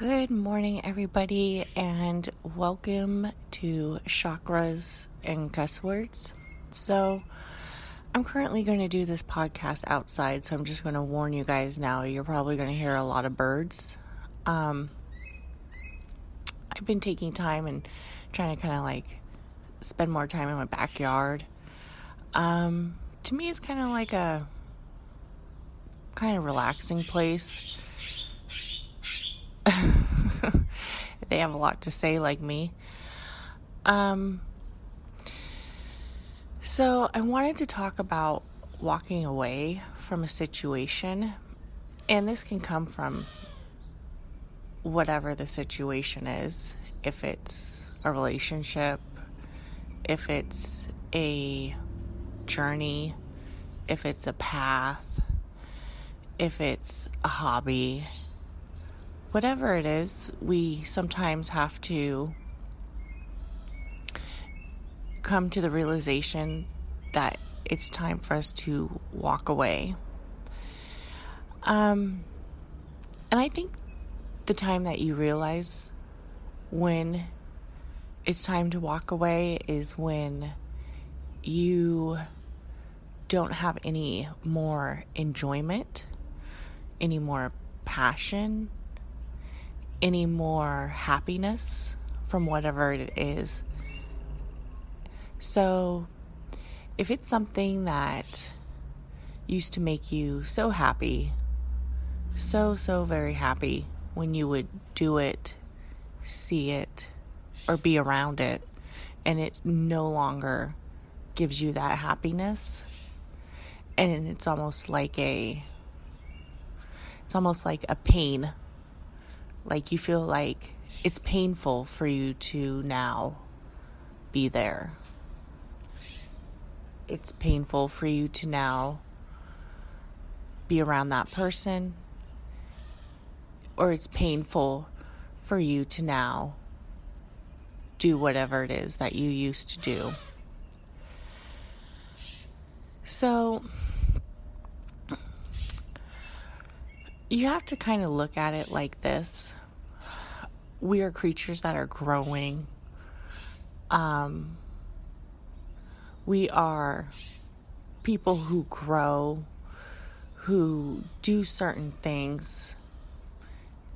Good morning, everybody, and welcome to Chakras and Cuss Words. So, I'm currently going to do this podcast outside, so I'm just going to warn you guys now. You're probably going to hear a lot of birds. Um, I've been taking time and trying to kind of like spend more time in my backyard. Um, to me, it's kind of like a kind of relaxing place they have a lot to say, like me. Um, so I wanted to talk about walking away from a situation, and this can come from whatever the situation is. If it's a relationship, if it's a journey, if it's a path, if it's a hobby, whatever it is, we sometimes have to come to the realization that it's time for us to walk away. Um, and I think the time that you realize when it's time to walk away is when you don't have any more enjoyment, any more passion, any more happiness from whatever it is. So, if it's something that used to make you so happy, so, so very happy when you would do it, see it, or be around it, and it no longer gives you that happiness, and it's almost like a it's almost like a pain like you feel like it's painful for you to now be there. It's painful for you to now be around that person. Or it's painful for you to now do whatever it is that you used to do. So, you have to kind of look at it like this we are creatures that are growing. Um, we are people who grow, who do certain things,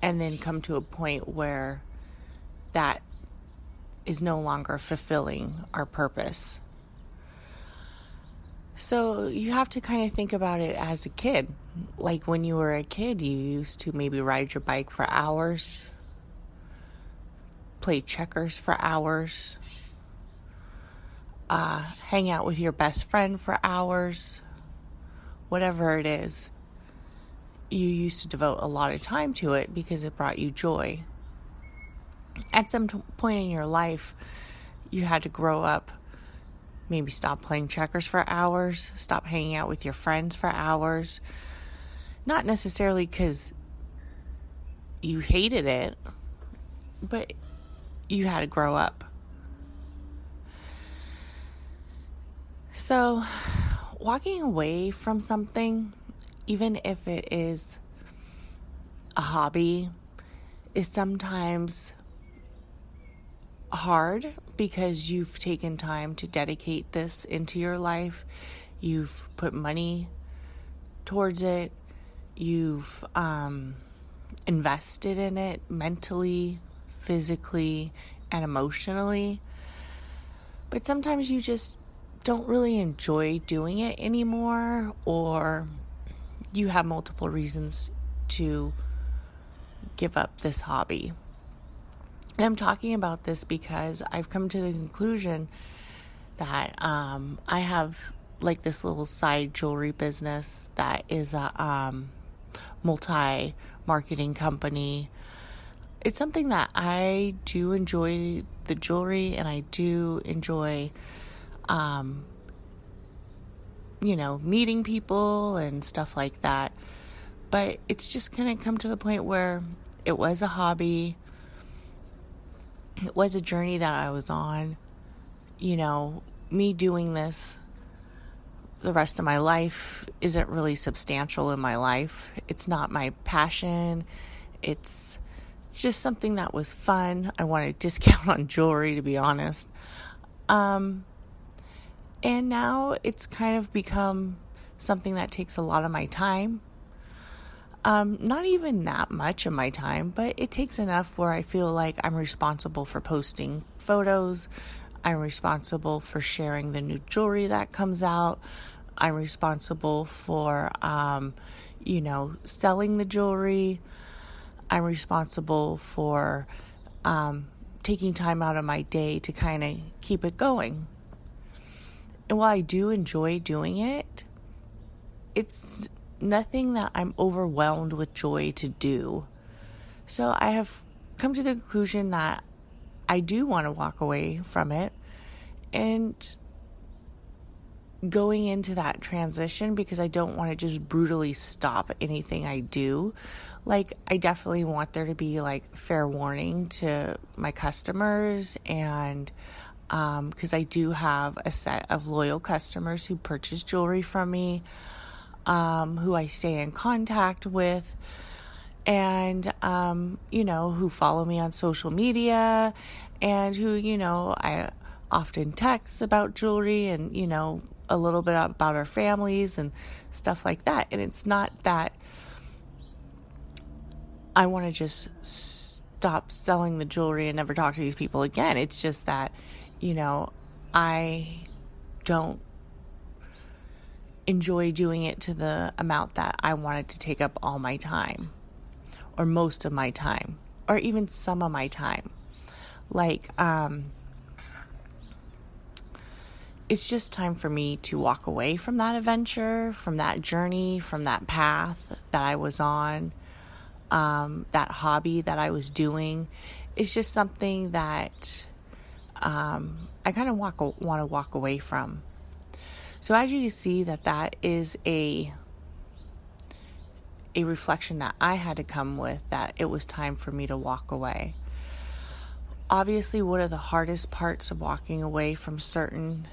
and then come to a point where that is no longer fulfilling our purpose. So you have to kind of think about it as a kid. Like when you were a kid, you used to maybe ride your bike for hours, play checkers for hours, uh, hang out with your best friend for hours, whatever it is. You used to devote a lot of time to it because it brought you joy. At some t- point in your life, you had to grow up maybe stop playing checkers for hours, stop hanging out with your friends for hours. Not necessarily because you hated it, but you had to grow up. So, walking away from something, even if it is a hobby, is sometimes hard because you've taken time to dedicate this into your life. You've put money towards it. You've um, invested in it mentally, physically, and emotionally. But sometimes you just don't really enjoy doing it anymore, or you have multiple reasons to give up this hobby. And I'm talking about this because I've come to the conclusion that um, I have like this little side jewelry business that is a um, multi marketing company. It's something that I do enjoy the jewelry and I do enjoy, um, you know, meeting people and stuff like that. But it's just going to come to the point where it was a hobby it was a journey that I was on. You know, me doing this the rest of my life isn't really substantial in my life. It's not my passion. It's just something that was fun. I want a discount on jewelry, to be honest. Um, and now it's kind of become something that takes a lot of my time. Um, not even that much of my time, but it takes enough where I feel like I'm responsible for posting photos. I'm responsible for sharing the new jewelry that comes out. I'm responsible for, um, you know, selling the jewelry. I'm responsible for um, taking time out of my day to kind of keep it going. And while I do enjoy doing it, it's nothing that I'm overwhelmed with joy to do. So I have come to the conclusion that I do want to walk away from it and going into that transition because I don't want to just brutally stop anything I do. Like, I definitely want there to be like fair warning to my customers and because um, I do have a set of loyal customers who purchase jewelry from me, um, who I stay in contact with, and um, you know, who follow me on social media, and who you know I often text about jewelry and you know a little bit about our families and stuff like that. And it's not that I want to just stop selling the jewelry and never talk to these people again. It's just that, you know, I don't enjoy doing it to the amount that I wanted to take up all my time or most of my time or even some of my time. Like, um, it's just time for me to walk away from that adventure, from that journey, from that path that I was on, um, that hobby that I was doing. It's just something that um, I kind of walk want to walk away from. So as you see that that is a a reflection that I had to come with that it was time for me to walk away. Obviously, one of the hardest parts of walking away from certain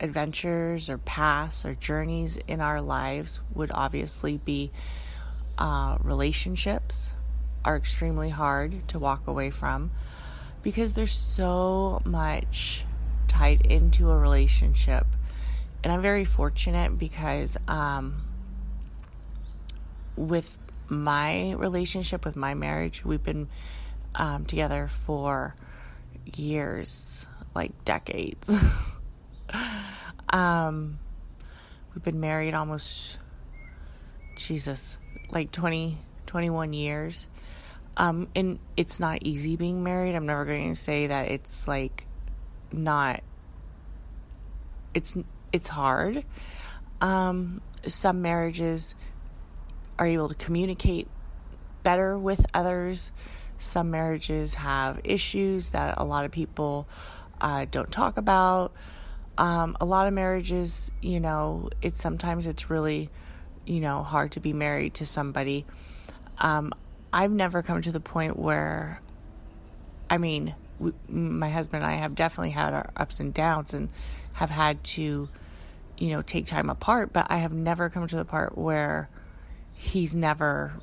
adventures or paths or journeys in our lives would obviously be uh, relationships are extremely hard to walk away from because there's so much tied into a relationship. And I'm very fortunate because um, with my relationship, with my marriage, we've been um, together for years, like decades. Um, we've been married almost, Jesus, like 20, 21 years. Um, and it's not easy being married. I'm never going to say that it's like not, it's, it's hard. Um, some marriages are able to communicate better with others. Some marriages have issues that a lot of people uh, don't talk about. Um, a lot of marriages, you know, it's sometimes it's really, you know, hard to be married to somebody. Um, I've never come to the point where, I mean, my husband and I have definitely had our ups and downs and have had to, you know, take time apart, but I have never come to the part where he's never,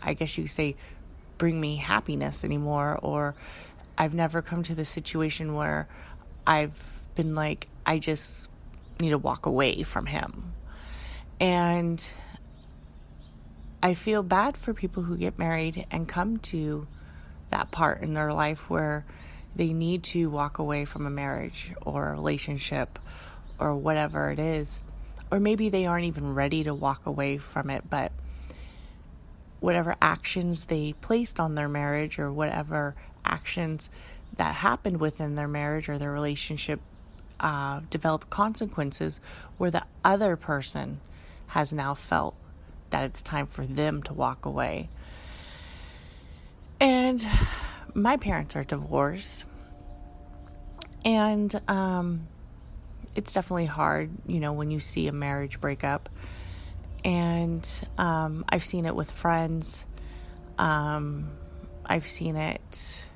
I guess you could say, bring me happiness anymore, or I've never come to the situation where I've been like, I just need to walk away from him. And I feel bad for people who get married and come to that part in their life where they need to walk away from a marriage or a relationship or whatever it is. Or maybe they aren't even ready to walk away from it, but whatever actions they placed on their marriage or whatever actions that happened within their marriage or their relationship uh, develop consequences where the other person has now felt that it's time for them to walk away. And my parents are divorced. And um, it's definitely hard, you know, when you see a marriage break up. And um, I've seen it with friends. Um, I've seen it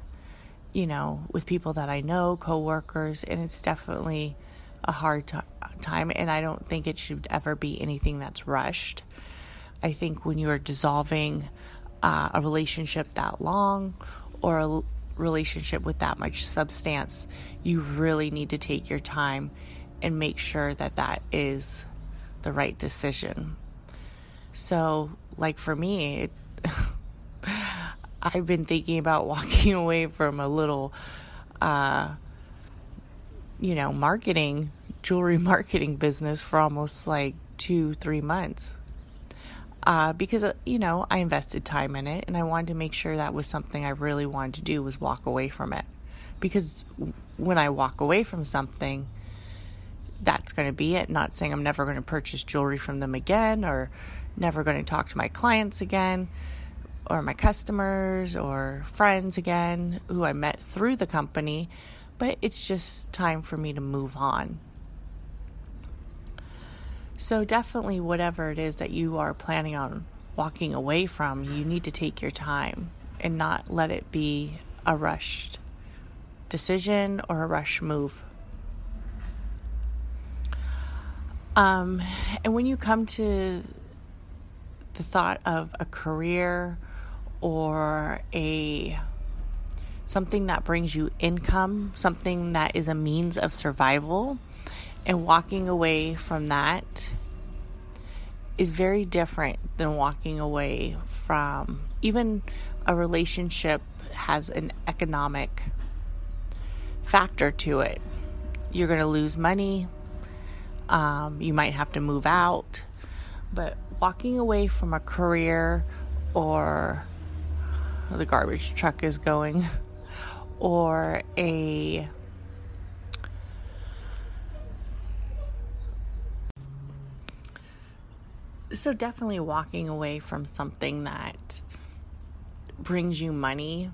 you know, with people that I know, coworkers, and it's definitely a hard t- time. And I don't think it should ever be anything that's rushed. I think when you're dissolving uh, a relationship that long or a relationship with that much substance, you really need to take your time and make sure that that is the right decision. So, like for me, it, I've been thinking about walking away from a little, uh, you know, marketing, jewelry marketing business for almost like two, three months. Uh, because uh, you know I invested time in it, and I wanted to make sure that was something I really wanted to do was walk away from it. Because when I walk away from something, that's going to be it. Not saying I'm never going to purchase jewelry from them again, or never going to talk to my clients again, or my customers or friends again who I met through the company. But it's just time for me to move on. So, definitely, whatever it is that you are planning on walking away from, you need to take your time and not let it be a rushed decision or a rush move. Um, and when you come to the thought of a career or a something that brings you income, something that is a means of survival, and walking away from that is very different than walking away from even a relationship has an economic factor to it. You're going to lose money. Um, you might have to move out. But walking away from a career or the garbage truck is going or a so definitely walking away from something that brings you money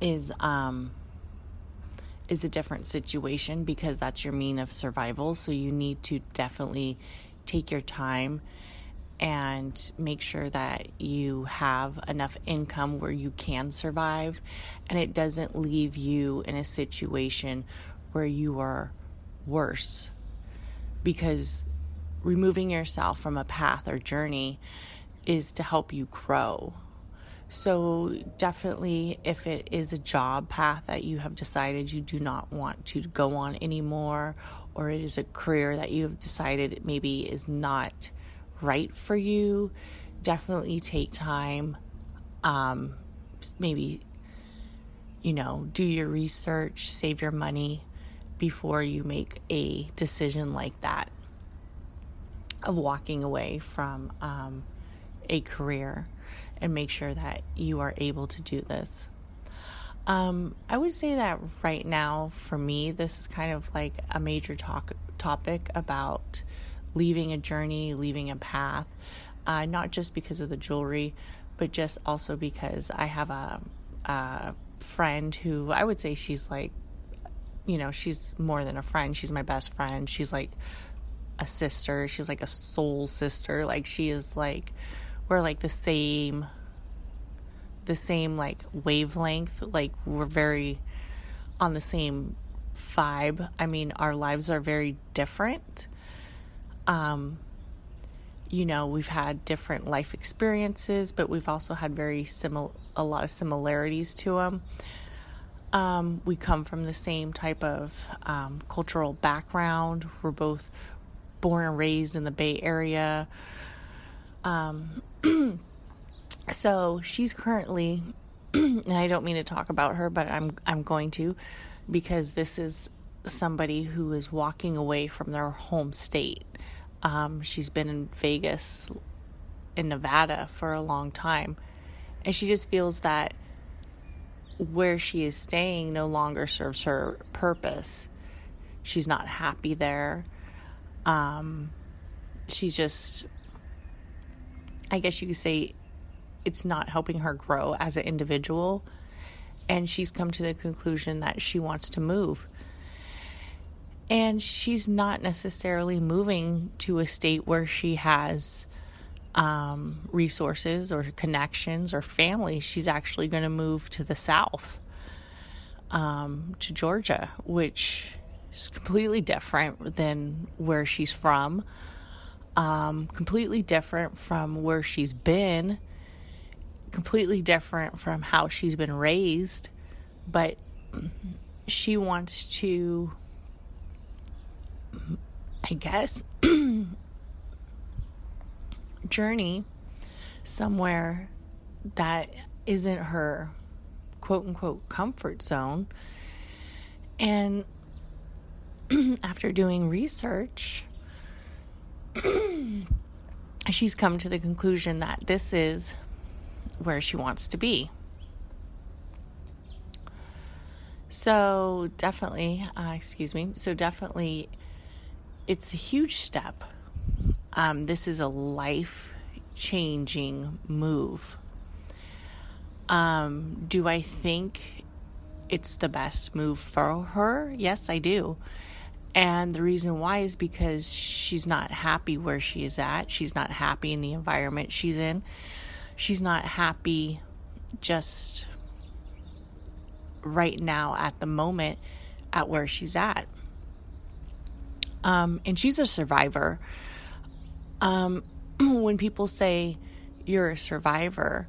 is um is a different situation because that's your mean of survival. So you need to definitely take your time and make sure that you have enough income where you can survive. And it doesn't leave you in a situation where you are worse because removing yourself from a path or journey is to help you grow. So, definitely, if it is a job path that you have decided you do not want to go on anymore, or it is a career that you have decided maybe is not right for you, definitely take time. Um, maybe, you know, do your research, save your money before you make a decision like that of walking away from um, a career and make sure that you are able to do this. Um, I would say that right now, for me, this is kind of like a major talk, topic about leaving a journey, leaving a path, uh, not just because of the jewelry, but just also because I have a, a friend who I would say she's like, you know, she's more than a friend. She's my best friend. She's like a sister. She's like a soul sister. Like she is like we're like the same the same like wavelength. Like we're very on the same vibe. I mean, our lives are very different. Um you know, we've had different life experiences, but we've also had very similar a lot of similarities to them. Um, we come from the same type of um, cultural background. We're both born and raised in the Bay Area. Um, so she's currently, and I don't mean to talk about her, but I'm I'm going to, because this is somebody who is walking away from their home state. Um, she's been in Vegas, in Nevada for a long time, and she just feels that where she is staying no longer serves her purpose. She's not happy there. Um, she's just, I guess you could say, it's not helping her grow as an individual. And she's come to the conclusion that she wants to move. And she's not necessarily moving to a state where she has um, resources or connections or family. She's actually going to move to the South, um, to Georgia, which is completely different than where she's from, um, completely different from where she's been. completely different from how she's been raised, but she wants to, I guess, journey somewhere that isn't her quote unquote comfort zone. And after doing research, she's come to the conclusion that this is where she wants to be. So, definitely, uh, excuse me, so definitely, it's a huge step. Um, this is a life changing move. Um, do I think it's the best move for her? Yes, I do. And the reason why is because she's not happy where she is at. She's not happy in the environment she's in. She's not happy just right now at the moment at where she's at. Um, and she's a survivor. Um, when people say you're a survivor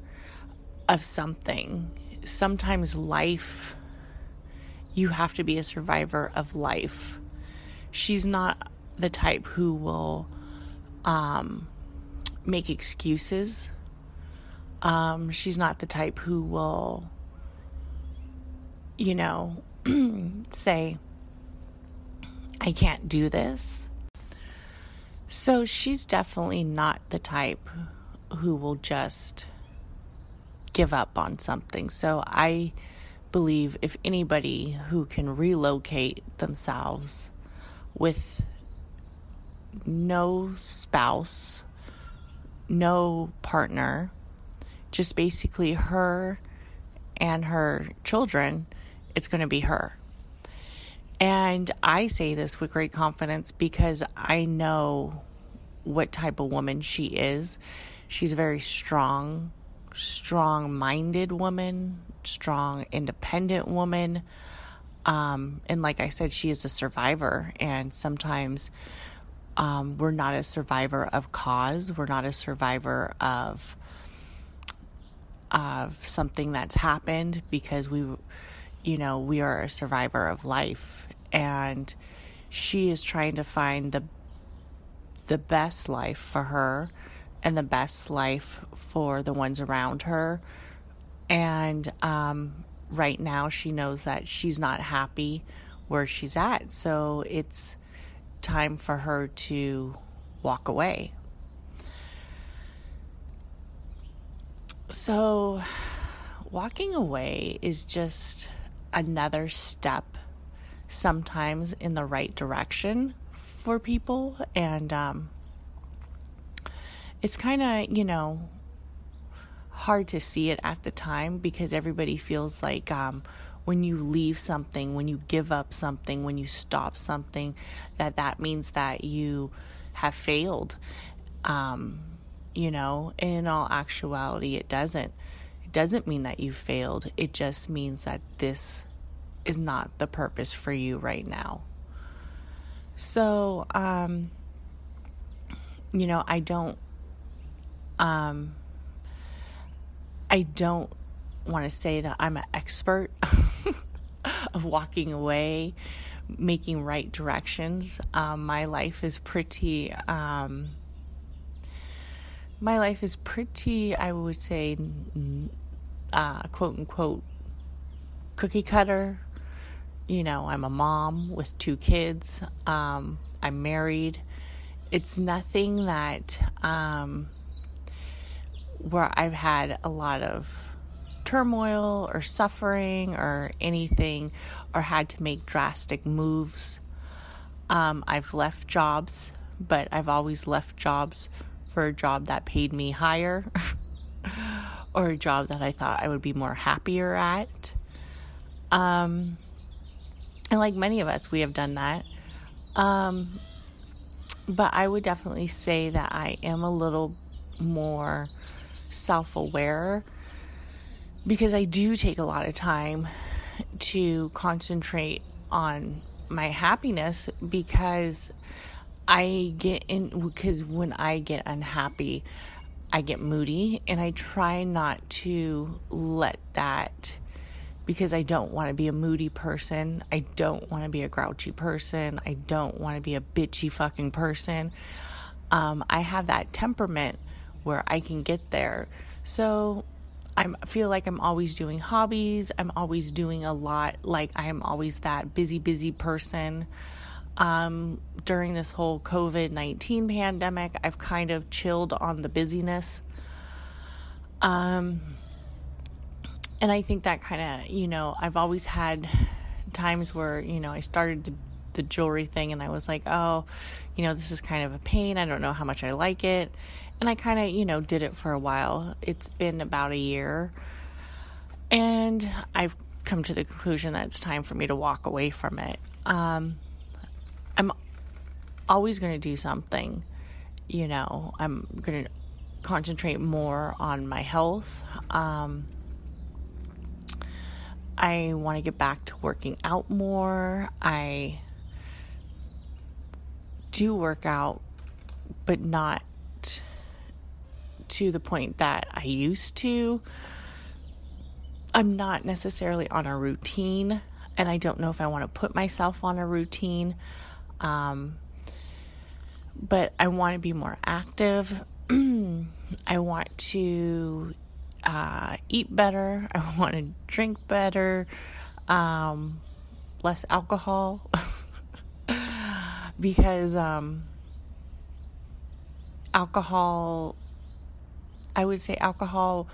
of something, sometimes life, you have to be a survivor of life. She's not the type who will um, make excuses. Um, she's not the type who will, you know, say, I can't do this. So she's definitely not the type who will just give up on something. So I believe if anybody who can relocate themselves with no spouse, no partner, just basically her and her children, it's going to be her. And I say this with great confidence because I know what type of woman she is. She's a very strong, strong minded woman, strong, independent woman. Um, and like I said, she is a survivor. And sometimes um, we're not a survivor of cause, we're not a survivor of of something that's happened because we you know we are a survivor of life and she is trying to find the the best life for her and the best life for the ones around her and um, right now she knows that she's not happy where she's at so it's time for her to walk away so walking away is just another step sometimes in the right direction for people. And um, it's kind of, you know, hard to see it at the time because everybody feels like um, when you leave something, when you give up something, when you stop something, that that means that you have failed. Um, you know, in all actuality, it doesn't. It doesn't mean that you failed. It just means that this is not the purpose for you right now. So, um, you know, I don't, um, I don't want to say that I'm an expert of walking away, making right directions. Um, my life is pretty, um, my life is pretty, I would say, uh, quote unquote, cookie cutter you know, I'm a mom with two kids. Um, I'm married. It's nothing that um, where I've had a lot of turmoil or suffering or anything or had to make drastic moves. Um, I've left jobs, but I've always left jobs for a job that paid me higher or a job that I thought I would be more happier at. Um, and like many of us, we have done that. Um, but I would definitely say that I am a little more self aware because I do take a lot of time to concentrate on my happiness because I get in because when I get unhappy, I get moody and I try not to let that because I don't want to be a moody person. I don't want to be a grouchy person. I don't want to be a bitchy fucking person. Um, I have that temperament where I can get there. So I feel like I'm always doing hobbies. I'm always doing a lot. Like I am always that busy, busy person. Um, during this whole COVID 19 pandemic, I've kind of chilled on the busyness. Um, and I think that kind of, you know, I've always had times where, you know, I started the jewelry thing and I was like, oh, you know, this is kind of a pain. I don't know how much I like it. And I kind of, you know, did it for a while. It's been about a year. And I've come to the conclusion that it's time for me to walk away from it. Um, I'm always going to do something, you know, I'm going to concentrate more on my health. Um, I want to get back to working out more. I do work out, but not to the point that I used to. I'm not necessarily on a routine, and I don't know if I want to put myself on a routine. Um, but I want to be more active. I want to uh, eat better. I want to drink better, um, less alcohol, because um, alcohol, I would say alcohol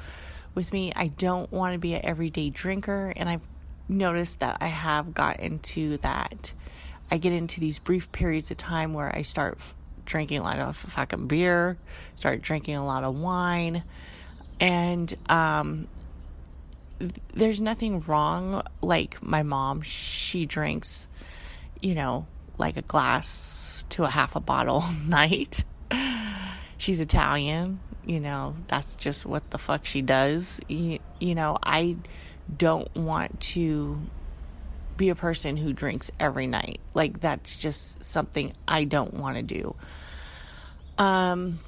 with me, I don't want to be an everyday drinker, and I've noticed that I have got into that. I get into these brief periods of time where I start f- drinking a lot of fucking beer, start drinking a lot of wine and um, there's nothing wrong. Like my mom, she drinks, you know, like a glass to a half a bottle a night. She's Italian, you know, that's just what the fuck she does. You, you know, I don't want to be a person who drinks every night. Like that's just something I don't want to do. Um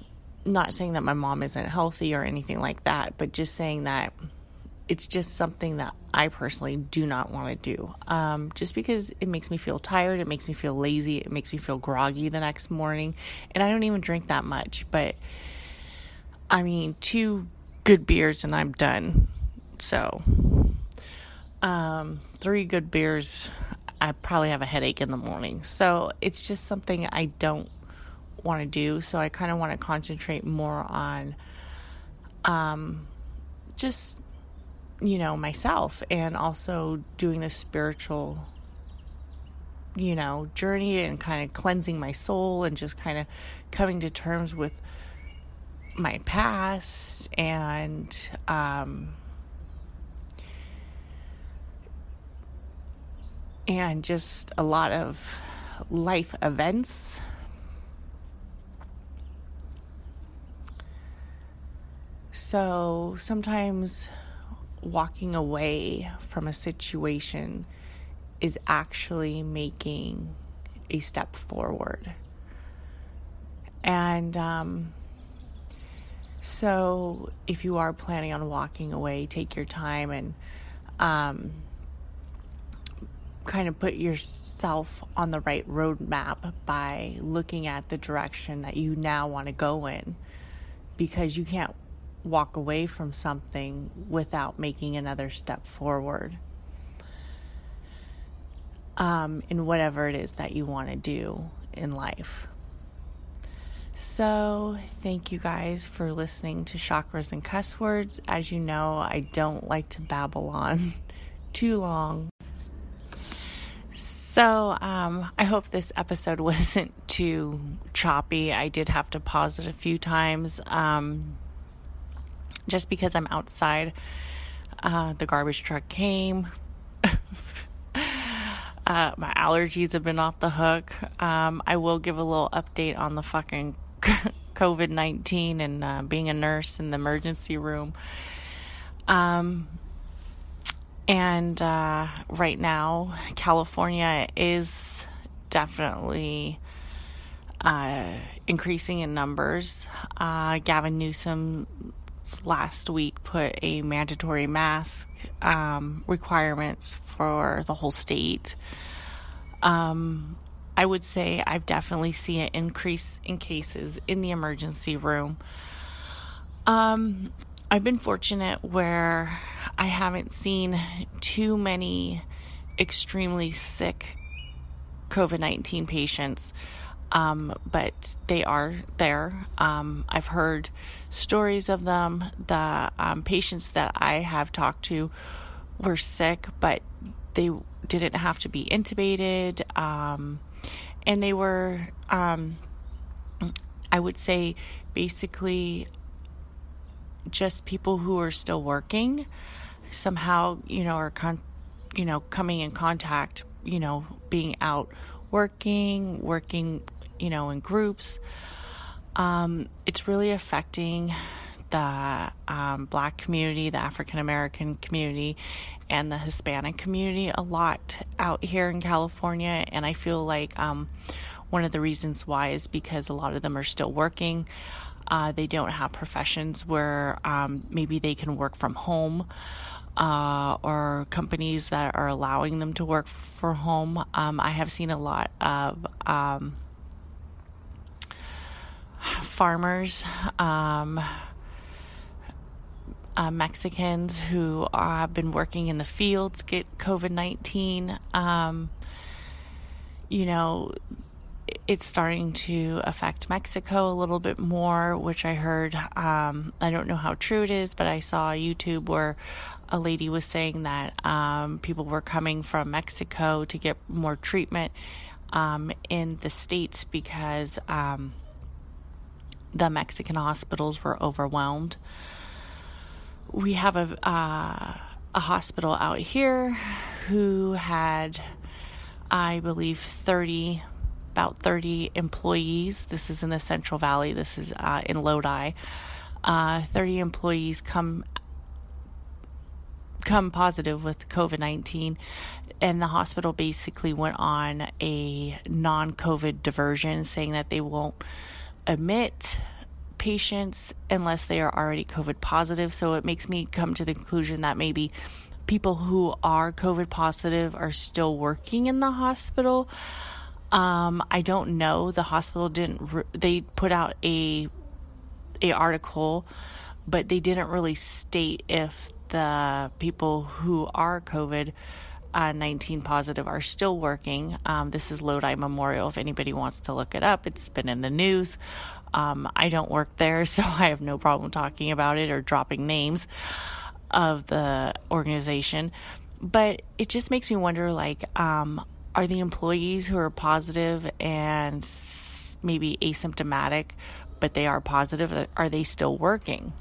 not saying that my mom isn't healthy or anything like that, but just saying that it's just something that I personally do not want to do. Um, just because it makes me feel tired, it makes me feel lazy, it makes me feel groggy the next morning. And I don't even drink that much, but I mean, two good beers and I'm done. So, um, three good beers, I probably have a headache in the morning. So, it's just something I don't want to do. So I kind of want to concentrate more on um, just, you know, myself and also doing the spiritual, you know, journey and kind of cleansing my soul and just kind of coming to terms with my past and, um, and just a lot of life events So sometimes walking away from a situation is actually making a step forward. And um, so if you are planning on walking away, take your time and um, kind of put yourself on the right roadmap by looking at the direction that you now want to go in because you can't walk away from something without making another step forward um, in whatever it is that you want to do in life. So, thank you guys for listening to Chakras and Cuss Words. As you know, I don't like to babble on too long. So, um, I hope this episode wasn't too choppy. I did have to pause it a few times. Um, just because I'm outside. Uh, the garbage truck came. uh, my allergies have been off the hook. Um, I will give a little update on the fucking COVID 19 and uh, being a nurse in the emergency room. Um, and uh, right now, California is definitely uh, increasing in numbers. Uh, Gavin Newsom last week put a mandatory mask um, requirements for the whole state. Um, I would say I've definitely seen an increase in cases in the emergency room. Um, I've been fortunate where I haven't seen too many extremely sick COVID 19 patients, um, but they are there. Um, I've heard stories of them. The um, patients that I have talked to were sick, but they didn't have to be intubated. Um, and they were, um, I would say, basically just people who are still working somehow, you know, are con- you know, coming in contact, you know, being out working, working, you know, in groups. Um, it's really affecting the um, black community, the African American community, and the Hispanic community a lot out here in California. And I feel like um, one of the reasons why is because a lot of them are still working. Uh, they don't have professions where um, maybe they can work from home. Uh, or companies that are allowing them to work for home. Um, I have seen a lot of um, farmers, um, uh, Mexicans who have been working in the fields get COVID 19. Um, you know, it's starting to affect Mexico a little bit more, which I heard. Um, I don't know how true it is, but I saw YouTube where a lady was saying that um, people were coming from Mexico to get more treatment um, in the States because um, the Mexican hospitals were overwhelmed. We have a, uh, a hospital out here who had, I believe, 30 about 30 employees. This is in the Central Valley. This is uh, in Lodi. Uh, 30 employees come come positive with COVID 19, and the hospital basically went on a non COVID diversion, saying that they won't admit patients unless they are already COVID positive. So it makes me come to the conclusion that maybe people who are COVID positive are still working in the hospital. Um, I don't know. The hospital didn't. Re- they put out a a article, but they didn't really state if the people who are COVID uh, 19 positive are still working. Um, this is Lodi Memorial. If anybody wants to look it up, it's been in the news. Um, I don't work there, so I have no problem talking about it or dropping names of the organization. But it just makes me wonder like, um, are the employees who are positive and maybe asymptomatic, but they are positive, are they still working?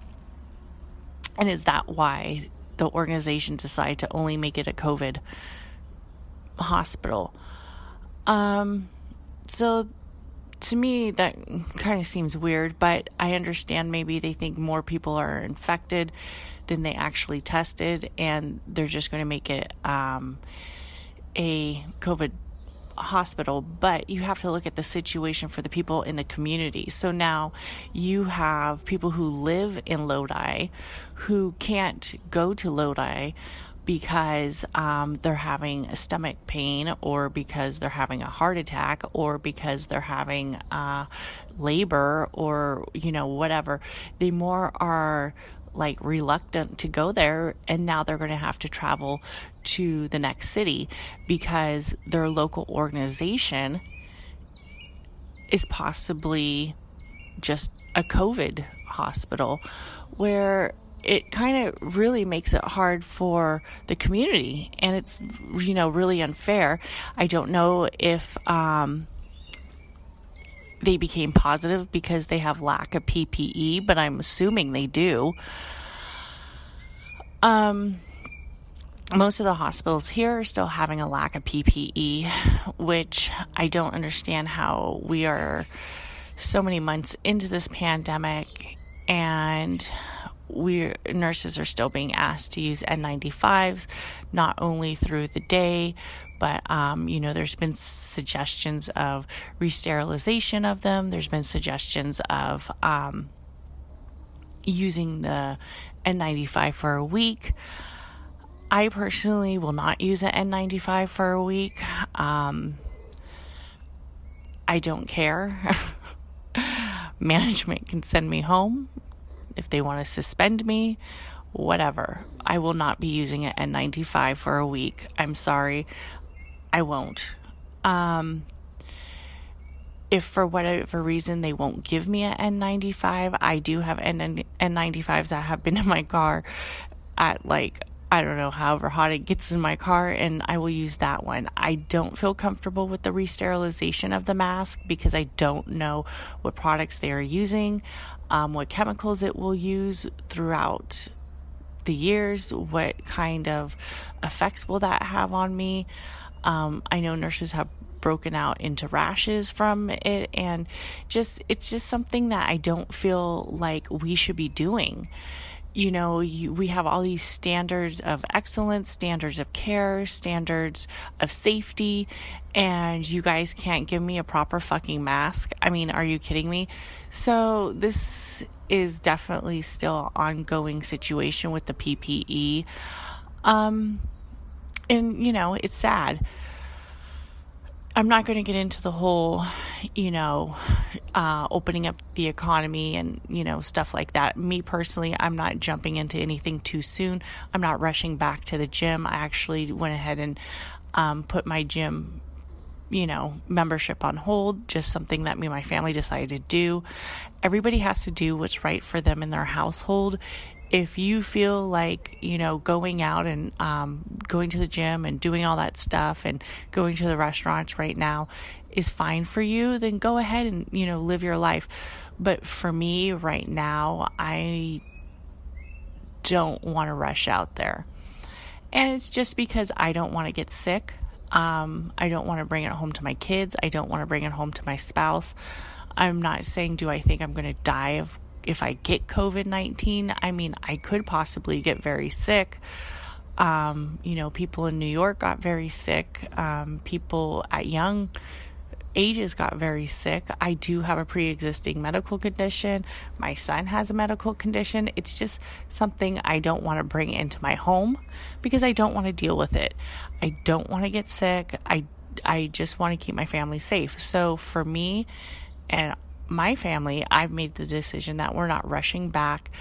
And is that why the organization decided to only make it a COVID hospital? Um, so to me, that kind of seems weird, but I understand maybe they think more people are infected than they actually tested, and they're just going to make it um, a COVID hospital, but you have to look at the situation for the people in the community. So now you have people who live in Lodi who can't go to Lodi because um, they're having a stomach pain or because they're having a heart attack or because they're having uh, labor or you know whatever they more are like reluctant to go there and now they're going to have to travel to the next city because their local organization is possibly just a COVID hospital where it kind of really makes it hard for the community and it's you know really unfair. I don't know if um, they became positive because they have lack of ppe but i'm assuming they do. Um most of the hospitals here are still having a lack of PPE, which I don't understand how we are so many months into this pandemic and we nurses are still being asked to use N95s, not only through the day, but um, you know, there's been suggestions of re-sterilization of them. There's been suggestions of um, using the N95 for a week. I personally will not use an N95 for a week. Um, I don't care. Management can send me home if they want to suspend me, whatever. I will not be using an N95 for a week. I'm sorry. I won't. Um, if for whatever reason they won't give me an N95, I do have N- N95s that have been in my car at like I don't know, however hot it gets in my car, and I will use that one. I don't feel comfortable with the re-sterilization of the mask because I don't know what products they are using, um, what chemicals it will use throughout the years, what kind of effects will that have on me. Um, I know nurses have broken out into rashes from it and just it's just something that I don't feel like we should be doing you know, you, we have all these standards of excellence, standards of care, standards of safety, and you guys can't give me a proper fucking mask. I mean, are you kidding me? So, this is definitely still ongoing situation with the PPE. Um, and, you know, it's sad. I'm not going to get into the whole, you know, uh, opening up the economy and, you know, stuff like that. Me personally, I'm not jumping into anything too soon. I'm not rushing back to the gym. I actually went ahead and um, put my gym, you know, membership on hold, just something that me and my family decided to do. Everybody has to do what's right for them in their household if you feel like you know going out and um, going to the gym and doing all that stuff and going to the restaurants right now is fine for you then go ahead and you know live your life. But for me right now i don't want to rush out there. And it's just because i don't want to get sick. Um, i don't want to bring it home to my kids. I don't want to bring it home to my spouse. I'm not saying do i think i'm going to die of if I get COVID 19, I mean, I could possibly get very sick. Um, you know, people in New York got very sick. Um, people at young ages got very sick. I do have a pre existing medical condition. My son has a medical condition. It's just something I don't want to bring into my home because I don't want to deal with it. I don't want to get sick. I I just want to keep my family safe. So for me, and my family, I've made the decision that we're not rushing back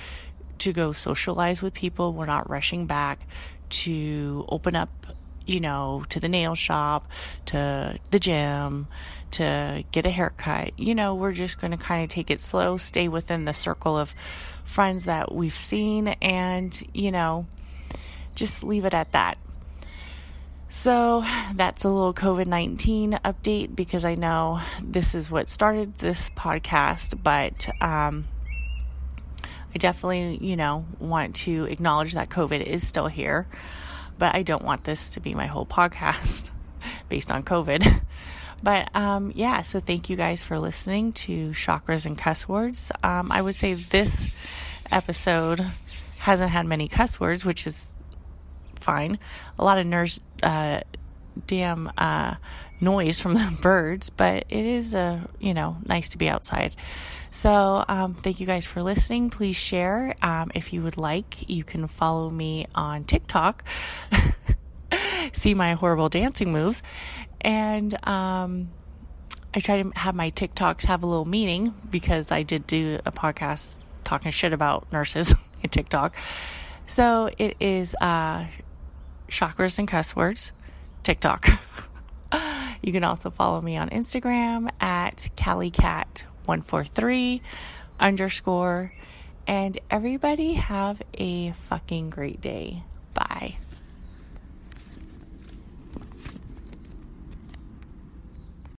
to go socialize with people. We're not rushing back to open up, you know, to the nail shop, to the gym, to get a haircut. You know, we're just going to kind of take it slow, stay within the circle of friends that we've seen, and, you know, just leave it at that. So that's a little COVID 19 update because I know this is what started this podcast, but um, I definitely, you know, want to acknowledge that COVID is still here, but I don't want this to be my whole podcast based on COVID. But um, yeah, so thank you guys for listening to Chakras and Cuss Words. Um, I would say this episode hasn't had many cuss words, which is fine. A lot of nurse, uh, damn uh, noise from the birds, but it is, uh, you know, nice to be outside. So, um, thank you guys for listening. Please share. Um, if you would like, you can follow me on TikTok, see my horrible dancing moves, and um, I try to have my TikToks have a little meaning because I did do a podcast talking shit about nurses in TikTok. So it is uh, chakras and cuss words, TikTok. you can also follow me on Instagram at CallieCat143 underscore. And everybody have a fucking great day. Bye.